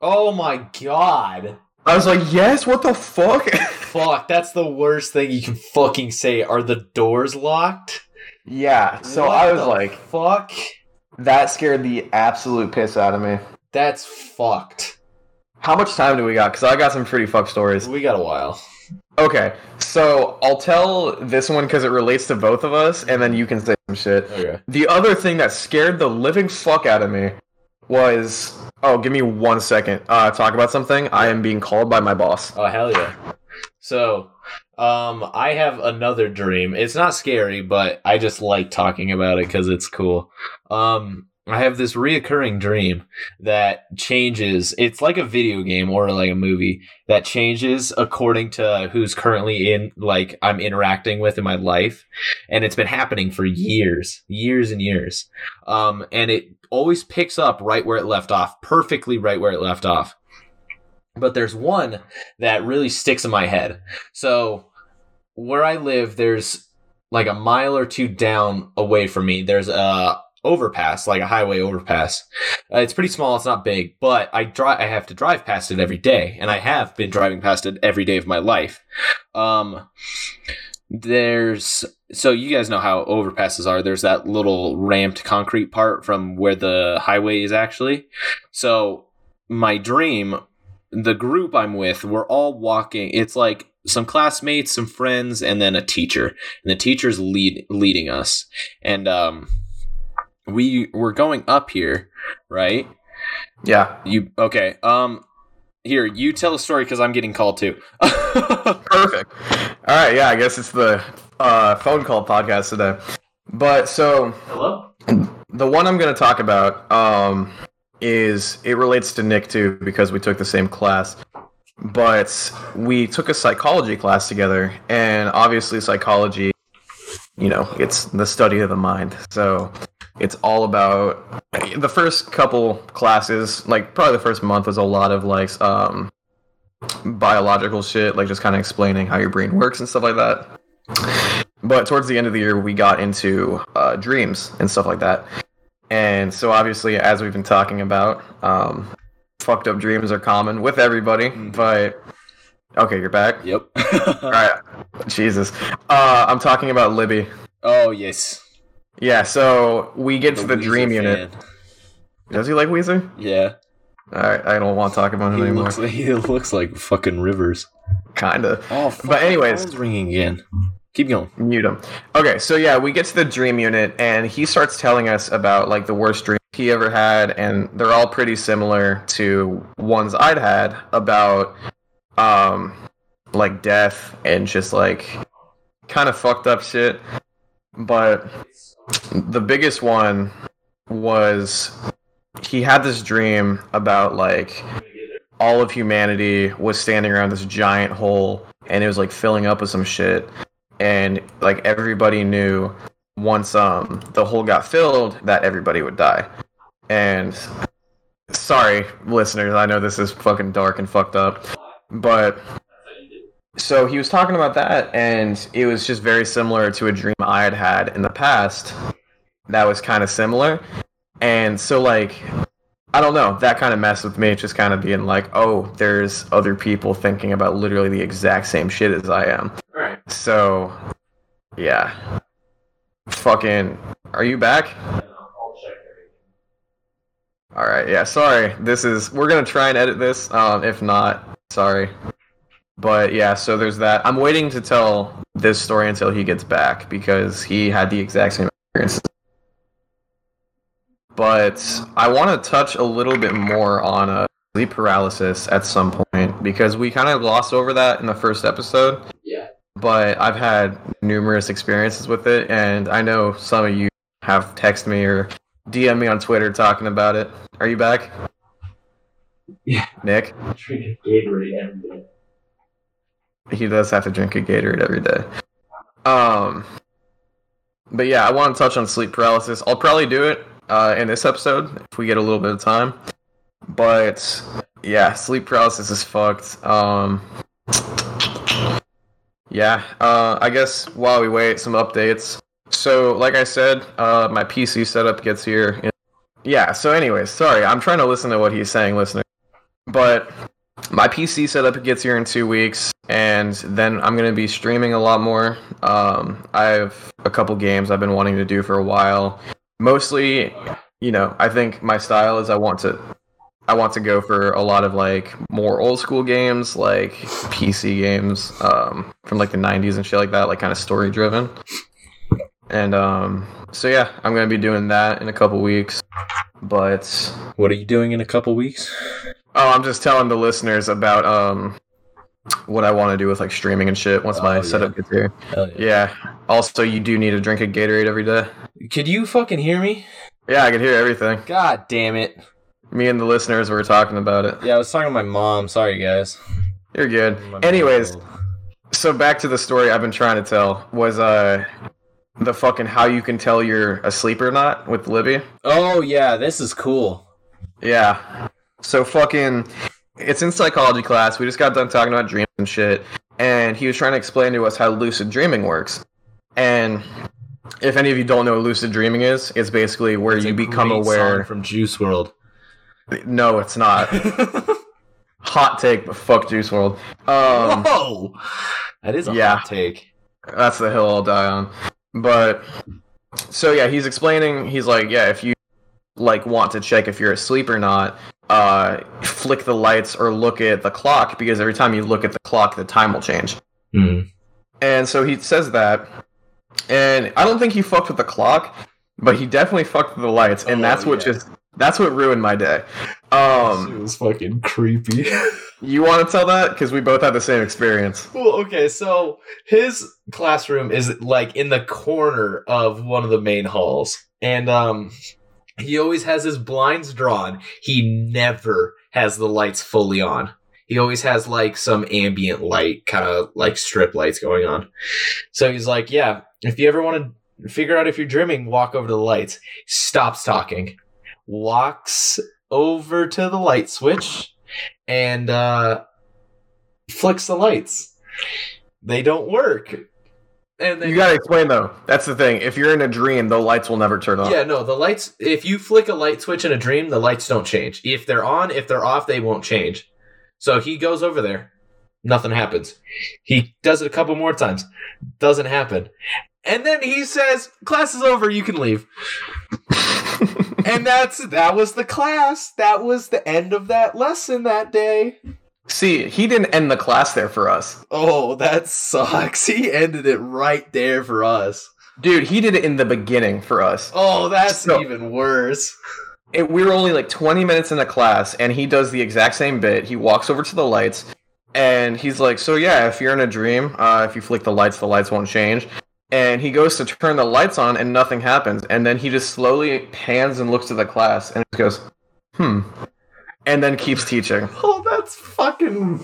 Oh my god. I was like, yes. What the fuck? Fuck, that's the worst thing you can fucking say. Are the doors locked? Yeah. So What I was like, fuck. that scared the absolute piss out of me. That's fucked. How much time do we got? Because I got some pretty fuck stories. We got a while. Okay, so I'll tell this one because it relates to both of us, and then you can say some shit. Okay. The other thing that scared the living fuck out of me was oh, give me one second. Uh, talk about something. I am being called by my boss. Oh hell yeah. So, um, I have another dream. It's not scary, but I just like talking about it because it's cool. Um, I have this reoccurring dream that changes. It's like a video game or like a movie that changes according to who's currently in, like, I'm interacting with in my life. And it's been happening for years, years and years. Um, and it always picks up right where it left off, perfectly right where it left off. But there's one that really sticks in my head. So, where I live, there's like a mile or two down away from me. There's a overpass, like a highway overpass. Uh, it's pretty small. It's not big, but I drive. I have to drive past it every day, and I have been driving past it every day of my life. Um, there's so you guys know how overpasses are. There's that little ramped concrete part from where the highway is actually. So my dream, the group I'm with, we're all walking. It's like some classmates, some friends, and then a teacher. And the teacher's lead leading us. And um we we're going up here, right? Yeah, You okay? Um here, you tell a story because I'm getting called too. perfect. All right, yeah, I guess it's the uh, phone call podcast today. But so Hello? the one I'm going to talk about um, is it relates to Nick too because we took the same class. But we took a psychology class together, and obviously, psychology, you know, it's the study of the mind. So it's all about the first couple classes, like probably the first month was a lot of like um, biological shit, like just kind of explaining how your brain works and stuff like that. But towards the end of the year, we got into uh, dreams and stuff like that. And so, obviously, as we've been talking about, um, fucked up dreams are common with everybody. But okay, you're back. Yep. All right, Jesus. Uh, I'm talking about Libby. oh yes. Yeah. So we get to the Weezer dream unit. Does he like Weezer? Yeah. All right, I don't want to talk about him He anymore. looks like he looks like fucking Rivers. Kinda. Oh, fuck, But anyways- ringing again. Keep going. mute him. Okay, so yeah, we get to the dream unit, and he starts telling us about like the worst dream he ever had, and they're all pretty similar to ones I'd had about um like death and just like kind of fucked up shit. But the biggest one was he had this dream about like all of humanity was standing around this giant hole and it was like filling up with some shit and like everybody knew once um the hole got filled that everybody would die and sorry listeners i know this is fucking dark and fucked up but so he was talking about that and it was just very similar to a dream i had had in the past that was kind of similar and so like i don't know that kind of messed with me just kind of being like oh there's other people thinking about literally the exact same shit as i am. So, yeah. Fucking. Are you back? Alright, yeah, sorry. This is. We're gonna try and edit this. Um, if not, sorry. But yeah, so there's that. I'm waiting to tell this story until he gets back because he had the exact same experience. But I want to touch a little bit more on uh, sleep paralysis at some point because we kind of glossed over that in the first episode Yeah. But I've had numerous experiences with it, and I know some of you have texted me or DM me on Twitter talking about it. Are you back? Yeah. Nick? Drinking Gatorade every day. He does have to drink a Gatorade every day. Um, but yeah, I want to touch on sleep paralysis. I'll probably do it uh, in this episode if we get a little bit of time. But yeah, sleep paralysis is fucked. Um, yeah, uh, I guess while we wait, some updates. So, like I said, uh, my PC setup gets here. In- yeah. So, anyways, sorry, I'm trying to listen to what he's saying, listener. But my PC setup gets here in two weeks, and then I'm gonna be streaming a lot more. Um, I have a couple games I've been wanting to do for a while. Mostly, you know, I think my style is I want to, I want to go for a lot of like more old school games, like PC games um, from like the '90s and shit like that, like kind of story driven. And um, so yeah, I'm gonna be doing that in a couple weeks. But What are you doing in a couple weeks? Oh, I'm just telling the listeners about um what I want to do with like streaming and shit once Oh, my yeah. setup gets here. Yeah. Yeah. Also, you do need to drink a Gatorade every day. Could you fucking hear me? Yeah, I can hear everything. God damn it. Me and the listeners were talking about it. Yeah, I was talking to my mom. Sorry, guys. You're good. My Anyways, so back to the story I've been trying to tell was uh the fucking how you can tell you're asleep or not with Libby. Oh yeah, this is cool. Yeah. So fucking it's in psychology class. We just got done talking about dreams and shit. And he was trying to explain to us how lucid dreaming works. And if any of you don't know what lucid dreaming is, it's basically where It's you become aware. song from Juice WRLD. No, it's not. Hot take, but fuck Juice WRLD. Um, Whoa, that is a yeah. hot take. That's the hill I'll die on. But so yeah, he's explaining. He's like, yeah, if you like want to check if you're asleep or not, uh, flick the lights or look at the clock because every time you look at the clock, the time will change. Hmm. And so he says that, and I don't think he fucked with the clock, but he definitely fucked with the lights, and Oh, that's what yeah. just that's what ruined my day. Um, it was fucking creepy. you want to tell that because we both had the same experience. well, okay, so his classroom is like in the corner of one of the main halls, and um, he always has his blinds drawn. He never has the lights fully on. He always has like some ambient light, kind of like strip lights going on. So he's like, "Yeah, if you ever want to figure out if you're dreaming, walk over to the lights." Stops talking, walks over to the light switch, and uh, flicks the lights. They don't work. And You gotta explain though. That's the thing. If you're in a dream, the lights will never turn on. yeah, no, the lights. If you flick a light switch in a dream, the lights don't change. If they're on, if they're off, they won't change. So he goes over there, nothing happens. He does it a couple more times, doesn't happen. And then he says, "Class is over. You can leave." And that's that was the class. That was the end of that lesson that day. See, he didn't end the class there for us. Oh, that sucks. He ended it right there for us. Dude, he did it in the beginning for us. Oh, that's So- even worse. It, we were only like 20 minutes in the class, and he does the exact same bit. He walks over to the lights, and he's like, So, yeah, if you're in a dream, uh, if you flick the lights, the lights won't change. And he goes to turn the lights on, and nothing happens. And then he just slowly pans and looks at the class, and just goes, Hmm. And then keeps teaching. Oh, that's fucking.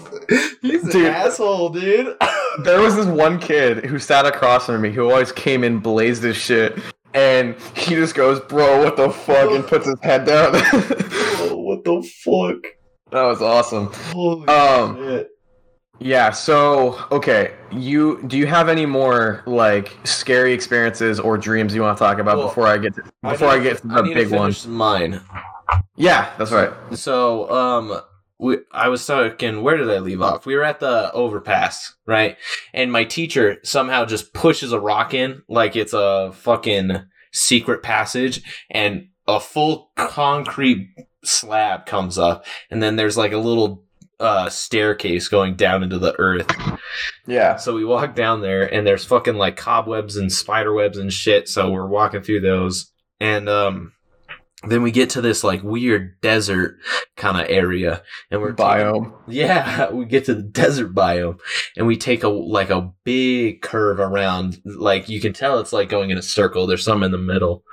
He's an Dude. asshole, dude. There was this one kid who sat across from me who always came in blazed as shit. And he just goes, Bro, what the fuck? And puts his head down. oh, what the fuck? that was awesome. Holy Um, shit. Yeah, so okay, you do you have any more like scary experiences or dreams you want to talk about Well, before I get to, before I, need get to- to I the big one? Mine. Yeah, that's right. So, um, we, I was talking. Where did I leave off? We were at the overpass, right? And my teacher somehow just pushes a rock in like it's a fucking secret passage, and a full concrete slab comes up, and then there's like a little uh staircase going down into the earth. Yeah. So we walk down there, and there's fucking like cobwebs and spider webs and shit. So we're walking through those, and um, then we get to this like weird desert kind of area, and we're taking- Biome. yeah, we get to the desert biome, and we take a like a big curve around. Like you can tell, it's like going in a circle. There's some in the middle,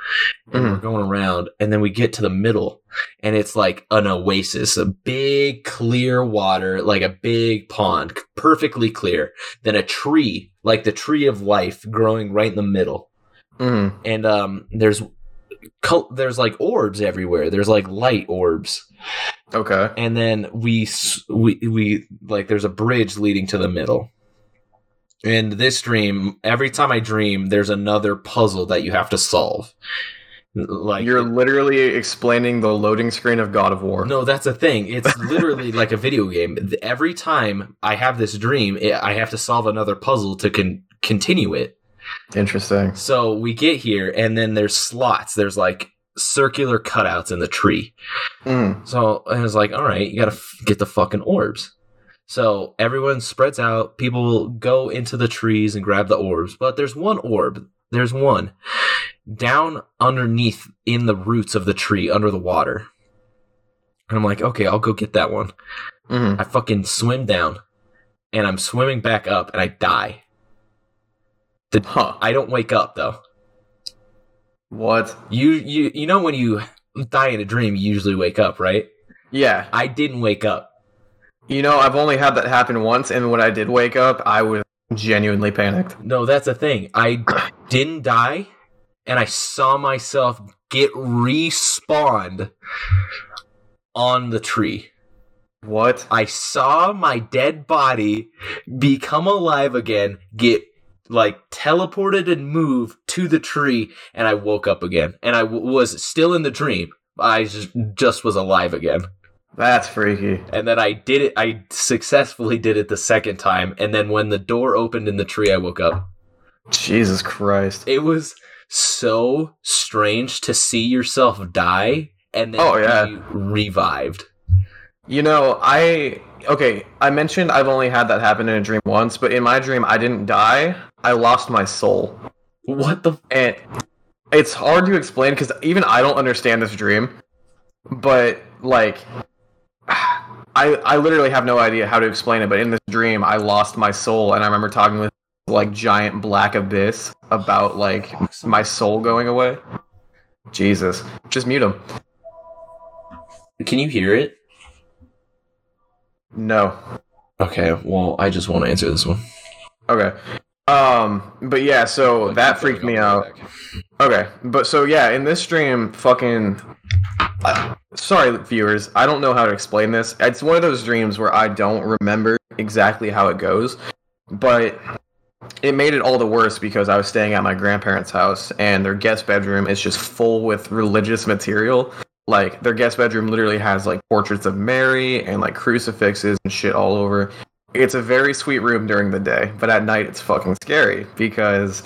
and Mhm. we're going around, and then we get to the middle, and it's like an oasis, a big clear water, like a big pond, perfectly clear. Then a tree, like the tree of life, growing right in the middle, hmm and um, there's col- there's like orbs everywhere. There's like light orbs Okay. and then we we we like there's a bridge leading to the middle. And this dream, every time I dream, there's another puzzle that you have to solve. Like You're literally explaining the loading screen of God of War. No, that's a thing. It's literally like a video game. Every time I have this dream, I have to solve another puzzle to con- continue it. Interesting. So we get here, and then there's slots. There's like circular cutouts in the tree. Mm. So I was like, all right, you gotta f- get the fucking orbs. So everyone spreads out. People go into the trees and grab the orbs, but there's one orb. There's one down underneath in the roots of the tree under the water. And I'm like, okay, I'll go get that one. Mm. I fucking swim down and I'm swimming back up and I die. The, Huh. I don't wake up though. What? You you you know when you die in a dream you usually wake up, right? Yeah. I didn't wake up. You know, I've only had that happen once, and when I did wake up, I was genuinely panicked. No, that's the thing. I didn't die and I saw myself get respawned on the tree. What? I saw my dead body become alive again, get like teleported and move to the tree, and I woke up again. And I w- was still in the dream. I just, just was alive again. That's freaky. And then I did it. I successfully did it the second time. And then when the door opened in the tree, I woke up. Jesus Christ. It was so strange to see yourself die and then Oh, yeah. be revived. You know, I okay, I mentioned I've only had that happen in a dream once, but in my dream I didn't die. I lost my soul. What the? And it's hard to explain cuz even I don't understand this dream. But like I I literally have no idea how to explain it, but in this dream I lost my soul and I remember talking with like giant black abyss about like my soul going away. Jesus. Just mute him. Can you hear it? No. Okay, well, I just want to answer this one. Okay. Um, but yeah, so that freaked me out. Okay, but so yeah, in this stream, fucking. Uh, sorry, viewers, I don't know how to explain this. It's one of those dreams where I don't remember exactly how it goes, but it made it all the worse because I was staying at my grandparents' house and their guest bedroom is just full with religious material. Like their guest bedroom literally has like portraits of Mary and like crucifixes and shit all over. It's a very sweet room during the day, but at night it's fucking scary because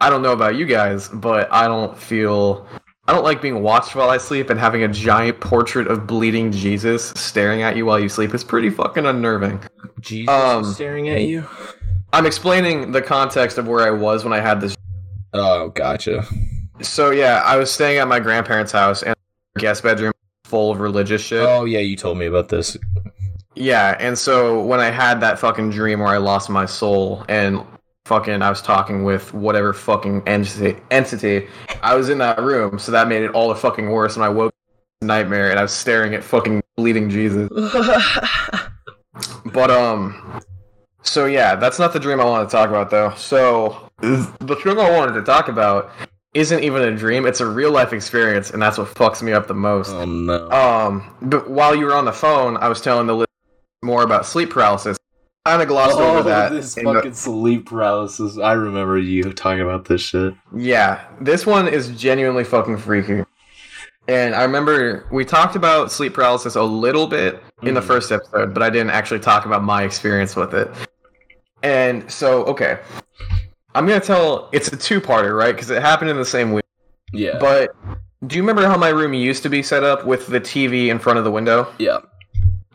I don't know about you guys, but I don't feel I don't like being watched while I sleep and having a giant portrait of bleeding Jesus staring at you while you sleep is pretty fucking unnerving. Jesus Um, staring at you. I'm explaining the context of where I was when I had this. Oh, gotcha. So yeah, I was staying at my grandparents' house and guest bedroom full of religious shit. Oh, yeah, you told me about this. Yeah, and so when I had that fucking dream where I lost my soul and fucking I was talking with whatever fucking entity, entity I was in that room, so that made it all the fucking worse. And I woke up from the nightmare and I was staring at fucking bleeding Jesus. But um, so yeah, that's not the dream I wanted to talk about though. So the dream I wanted to talk about isn't even a dream; it's a real life experience, and that's what fucks me up the most. oh, no. Um, but while you were on the phone, I was telling the more about sleep paralysis. Kind of glossed over that. Oh, this in the- fucking sleep paralysis. I remember you talking about this shit. yeah, this one is genuinely fucking freaky. And I remember we talked about sleep paralysis a little bit in the Mhm. first episode, but I didn't actually talk about my experience with it. And so, okay, I'm gonna tell. It's a two-parter, right? Because it happened in the same week. Yeah. But do you remember how my room used to be set up with the TV in front of the window? yeah.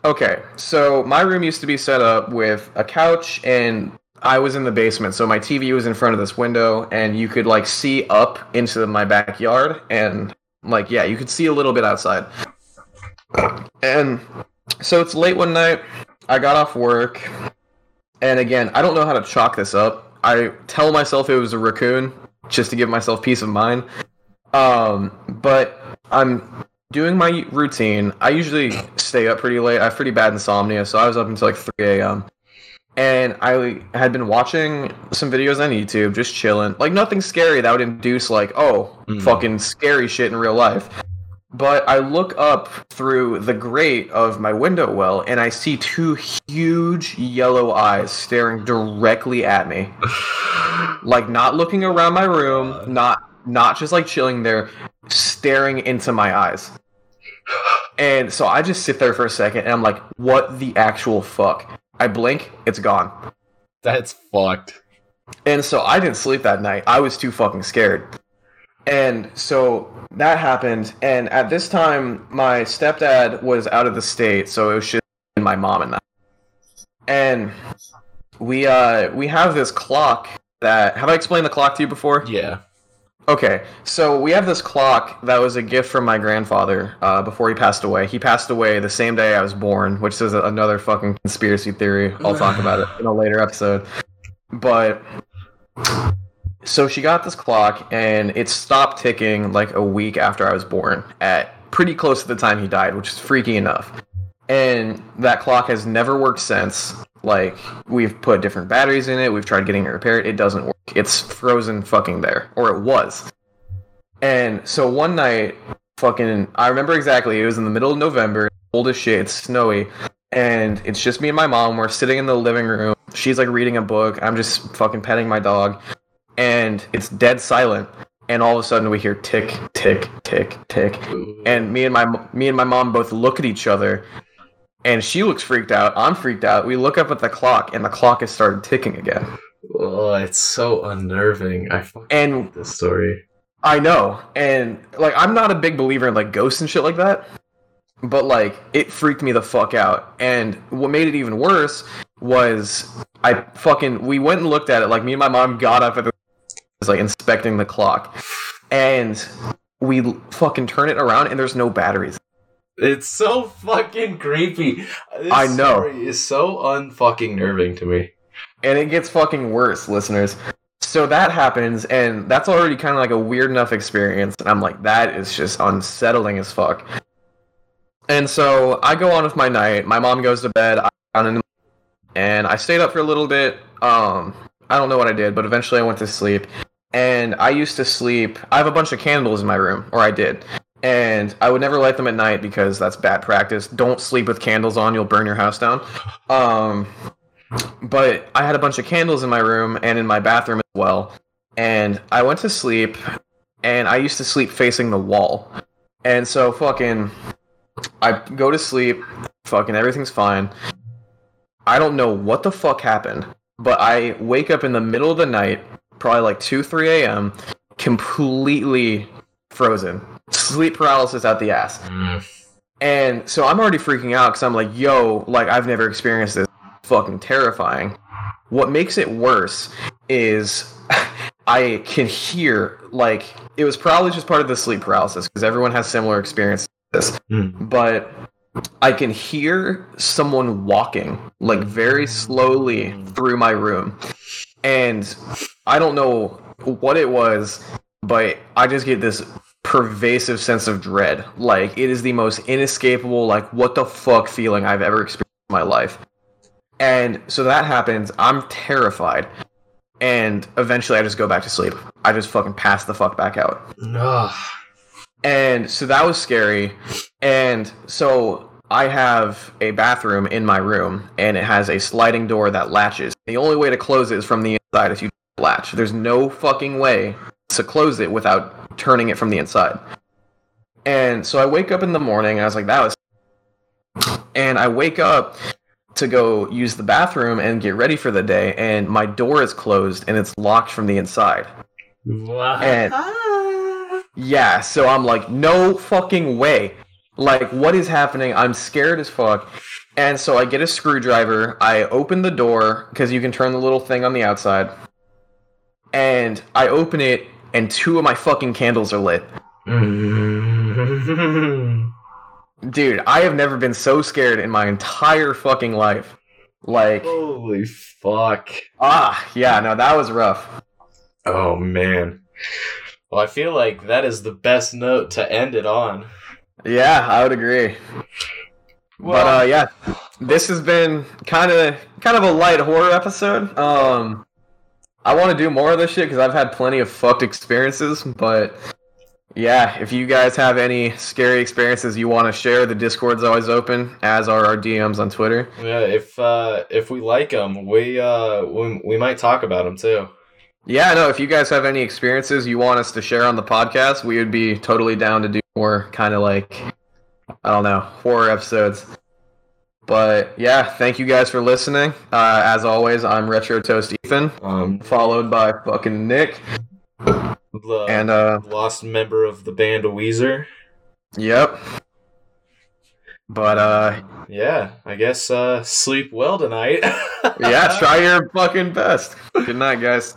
Okay, so my room used to be set up with a couch and I was in the basement, so my TV was in front of this window and you could like see up into my backyard and like yeah, you could see a little bit outside. And so it's late one night, I got off work and again, I don't know how to chalk this up. I tell myself it was a raccoon just to give myself peace of mind. Um, but I'm doing my routine. I usually stay up pretty late. I have pretty bad insomnia, so I was up until like 3 a.m. And I had been watching some videos on YouTube, just chilling. Like nothing scary that would induce like, oh, Mhm. fucking scary shit in real life. But I look up through the grate of my window well, and I see two huge yellow eyes staring directly at me like not looking around my room, not not just like chilling there, staring into my eyes. And so I just sit there for a second and I'm like, what the actual fuck? I blink, it's gone. That's fucked. And so I didn't sleep that night. I was too fucking scared. And so that happened. And at this time, my stepdad was out of the state, so it was just my mom and I. And we uh we have this clock that have I explained the clock to you before? Yeah. Okay, so we have this clock that was a gift from my grandfather uh, before he passed away. He passed away the same day I was born, which is another fucking conspiracy theory. I'll talk about it in a later episode. But so she got this clock, and it stopped ticking like a week after I was born, at pretty close to the time he died, which is freaky enough. And that clock has never worked since. Like we've put different batteries in it, we've tried getting it repaired, it doesn't work. It's frozen fucking there, or it was. And so one night, fucking, I remember exactly. It was in the middle of November, cold as shit. It's snowy, and it's just me and my mom. We're sitting in the living room. She's like reading a book. I'm just fucking petting my dog, and it's dead silent. And all of a sudden, we hear tick, tick, tick, tick, and me and my me and my mom both look at each other, and she looks freaked out. I'm freaked out. We look up at the clock, and the clock has started ticking again. Oh, it's so unnerving. I fucking And this story. I know, and like I'm not a big believer in like ghosts and shit like that, but like it freaked me the fuck out. And what made it even worse was I fucking we went and looked at it. Like me and my mom got up at the was like inspecting the clock, and we fucking turn it around and there's no batteries. It's so fucking creepy. This I know. story is so unfucking nerving to me. and it gets fucking worse, listeners. So that happens, and that's already kind of like a weird enough experience. And I'm like, that is just unsettling as fuck. And so I go on with my night. My mom goes to bed. I and I stayed up for a little bit. Um, I don't know what I did, but eventually I went to sleep. And I used to sleep. I have a bunch of candles in my room, or I did. And I would never light them at night because that's bad practice. Don't sleep with candles on; you'll burn your house down. Um, but I had a bunch of candles in my room and in my bathroom as well. And I went to sleep, and I used to sleep facing the wall. And so, fucking, I go to sleep, fucking, everything's fine. I don't know what the fuck happened, but I wake up in the middle of the night, probably like 2, 3 a.m., completely frozen. Sleep paralysis out the ass. And so I'm already freaking out because I'm like, yo, like I've never experienced this. Fucking terrifying. What makes it worse is I can hear like it was probably just part of the sleep paralysis because everyone has similar experiences. This, hmm. but I can hear someone walking like very slowly through my room, and I don't know what it was, but I just get this pervasive sense of dread. Like it is the most inescapable, like what the fuck feeling I've ever experienced in my life. And so that happens. I'm terrified. And eventually I just go back to sleep. I just fucking pass the fuck back out. Ugh. And so that was scary. And so I have a bathroom in my room, and it has a sliding door that latches. The only way to close it is from the inside if you latch. There's no fucking way to close it without turning it from the inside. And so I wake up in the morning, and I was like, that was. And I wake up to go use the bathroom and get ready for the day, and my door is closed and it's locked from the inside. And ah. yeah, so I'm like, no fucking way. Like, what is happening? I'm scared as fuck. And so I get a screwdriver. I open the door because you can turn the little thing on the outside. And I open it, and two of my fucking candles are lit. Dude, I have never been so scared in my entire fucking life. Like, Holy fuck. ah, yeah, no, that was rough. Oh man. Well, I feel like that is the best note to end it on. Yeah, I would agree. but uh, yeah, this has been kind of kind of a light horror episode. Um, I want to do more of this shit because I've had plenty of fucked experiences. But yeah, if you guys have any scary experiences you want to share, the Discord's always open, as are our DMs on Twitter. yeah, if uh if we like them, we uh we, we might talk about them too. yeah, no, if you guys have any experiences you want us to share on the podcast, we would be totally down to do more kind of like, I don't know, horror episodes. But yeah, thank you guys for listening. Uh, as always, I'm Retro Toast Ethan, Um, followed by fucking Nick. the And uh, lost member of the band Weezer. yep. But uh, Yeah, I guess uh, sleep well tonight. yeah, try your fucking best. Good night, guys.